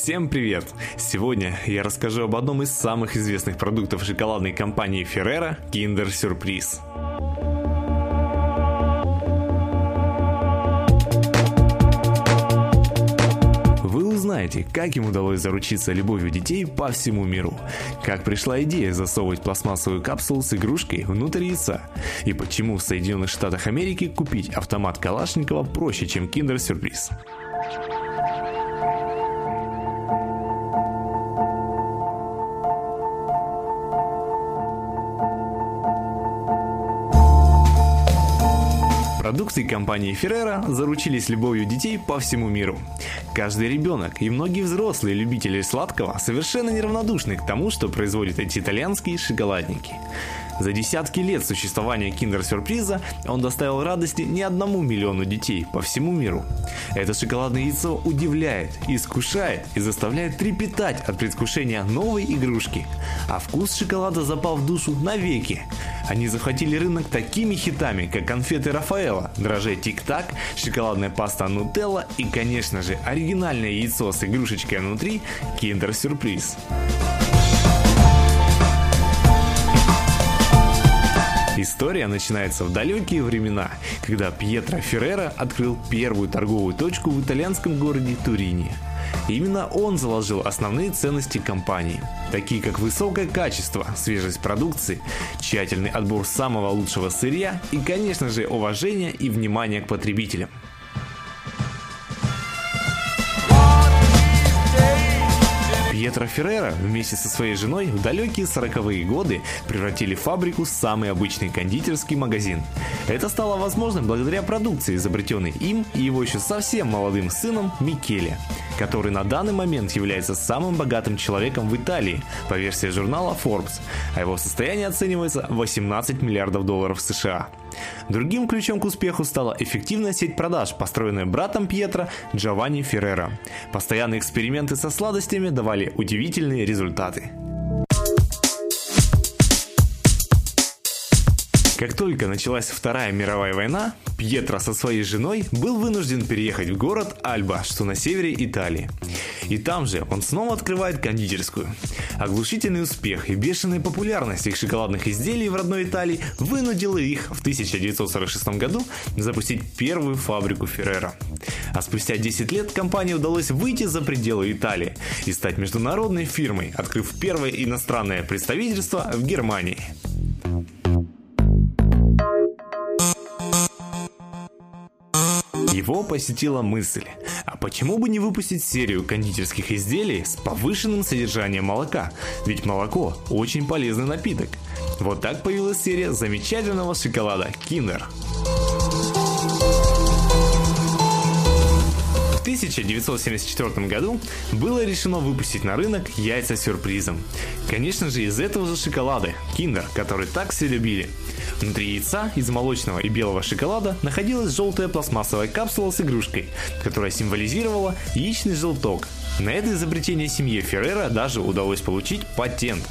Всем привет! Сегодня я расскажу об одном из самых известных продуктов шоколадной компании Ferrero – Kinder. Вы узнаете, как им удалось заручиться любовью детей по всему миру, как пришла идея засовывать пластмассовую капсулу с игрушкой внутрь яйца, и почему в Соединенных Штатах Америки купить автомат Калашникова проще, чем Surprise. Продукции компании Ferrero заручились любовью детей по всему миру. Каждый ребенок и многие взрослые любители сладкого совершенно неравнодушны к тому, что производят эти итальянские шоколадники. За десятки лет существования киндер-сюрприза он доставил радости не одному миллиону детей по всему миру. Это шоколадное яйцо удивляет, искушает и заставляет трепетать от предвкушения новой игрушки. А вкус шоколада запал в душу навеки. Они захватили рынок такими хитами, как конфеты Рафаэла, дрожжи Тик-Так, шоколадная паста Нутелла и, конечно же, оригинальное яйцо с игрушечкой внутри Киндер-сюрприз. История начинается в далекие времена, когда Пьетро Феррера открыл первую торговую точку в итальянском городе Турине. Именно он заложил основные ценности компании, такие как высокое качество, свежесть продукции, тщательный отбор самого лучшего сырья и, конечно же, уважение и внимание к потребителям. Пьетро Феррера вместе со своей женой в далекие 40-е годы превратили фабрику в самый обычный кондитерский магазин. Это стало возможным благодаря продукции, изобретенной им и его еще совсем молодым сыном Микеле, который на данный момент является самым богатым человеком в Италии по версии журнала Forbes, а его состояние оценивается в 18 миллиардов долларов США. Другим ключом к успеху стала эффективная сеть продаж, построенная братом Пьетро Джованни Феррера. Постоянные эксперименты со сладостями давали удивительные результаты. Как только началась Вторая мировая война, Пьетро со своей женой был вынужден переехать в город Альба, что на севере Италии. И там же он снова открывает кондитерскую. Оглушительный успех и бешеная популярность их шоколадных изделий в родной Италии вынудила их в 1946 году запустить первую фабрику Феррера. А спустя 10 лет компании удалось выйти за пределы Италии и стать международной фирмой, открыв первое иностранное представительство в Германии. Его посетила мысль, а почему бы не выпустить серию кондитерских изделий с повышенным содержанием молока? Ведь молоко очень полезный напиток. Вот так появилась серия замечательного шоколада Kinder. 1974 году было решено выпустить на рынок яйца сюрпризом. Конечно же, из этого же шоколада, Kinder, который так все любили. Внутри яйца из молочного и белого шоколада находилась желтая пластмассовая капсула с игрушкой, которая символизировала яичный желток. На это изобретение семье Феррера даже удалось получить патент.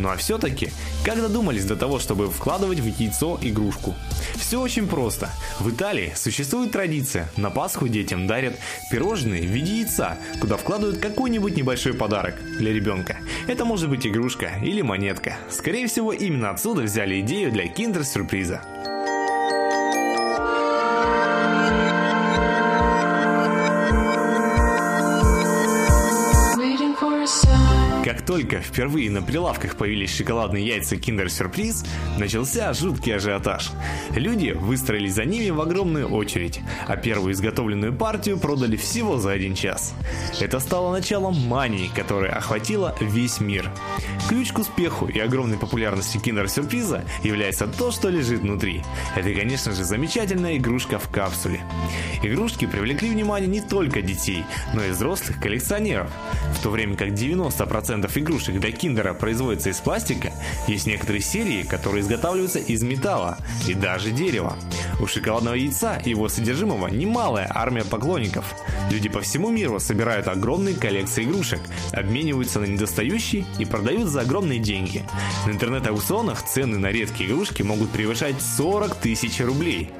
Ну а все-таки, как додумались до того, чтобы вкладывать в яйцо игрушку? Все очень просто. В Италии существует традиция. На Пасху детям дарят пирожные в виде яйца, куда вкладывают какой-нибудь небольшой подарок для ребенка. Это может быть игрушка или монетка. Скорее всего, именно отсюда взяли идею для киндер-сюрприза. Как только впервые на прилавках появились шоколадные яйца Kinder Surprise, начался жуткий ажиотаж. Люди выстроились за ними в огромную очередь, а первую изготовленную партию продали всего за один час. Это стало началом мании, которая охватила весь мир. Ключ к успеху и огромной популярности Kinder Сюрприза является то, что лежит внутри. Это, конечно же, замечательная игрушка в капсуле. Игрушки привлекли внимание не только детей, но и взрослых коллекционеров. В то время как 90% 90% игрушек для киндера производится из пластика, есть некоторые серии, которые изготавливаются из металла и даже дерева. У шоколадного яйца и его содержимого немалая армия поклонников. Люди по всему миру собирают огромные коллекции игрушек, обмениваются на недостающие и продают за огромные деньги. На интернет-аукционах цены на редкие игрушки могут превышать 40 тысяч рублей.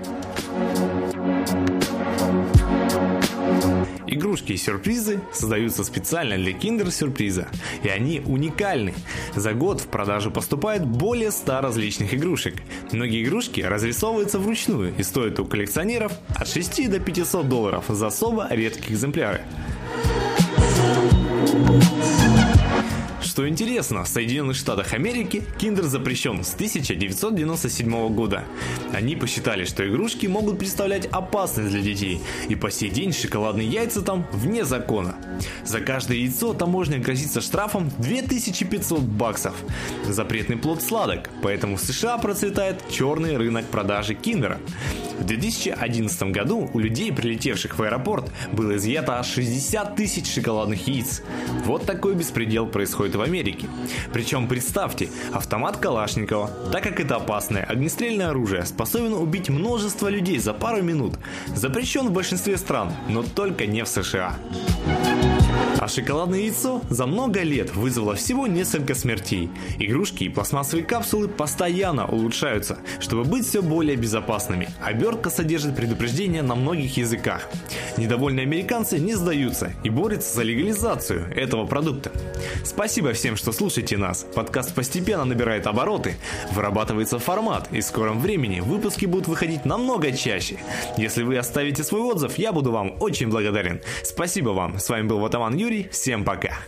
И сюрпризы создаются специально для киндер-сюрприза, и они уникальны. За год в продажу поступает более 100 различных игрушек. Многие игрушки разрисовываются вручную и стоят у коллекционеров от 6 до 500 долларов за особо редкие экземпляры. Что интересно, в Соединенных Штатах Америки киндер запрещен с 1997 года. Они посчитали, что игрушки могут представлять опасность для детей, и по сей день шоколадные яйца там вне закона. За каждое яйцо таможня грозится штрафом 2500 баксов. Запретный плод сладок, поэтому в США процветает черный рынок продажи киндера. В 2011 году у людей, прилетевших в аэропорт, было изъято аж 60 тысяч шоколадных яиц. Вот такой беспредел происходит в Америке. Причем представьте, автомат Калашникова, так как это опасное огнестрельное оружие, способен убить множество людей за пару минут. Запрещен в большинстве стран, но только не в США. А шоколадное яйцо за много лет вызвало всего несколько смертей. Игрушки и пластмассовые капсулы постоянно улучшаются, чтобы быть все более безопасными. Обертка содержит предупреждения на многих языках. Недовольные американцы не сдаются и борются за легализацию этого продукта. Спасибо всем, что слушаете нас. Подкаст постепенно набирает обороты, вырабатывается формат, и в скором времени выпуски будут выходить намного чаще. Если вы оставите свой отзыв, я буду вам очень благодарен. Спасибо вам. С вами был Ватаман Юрий. Всем пока.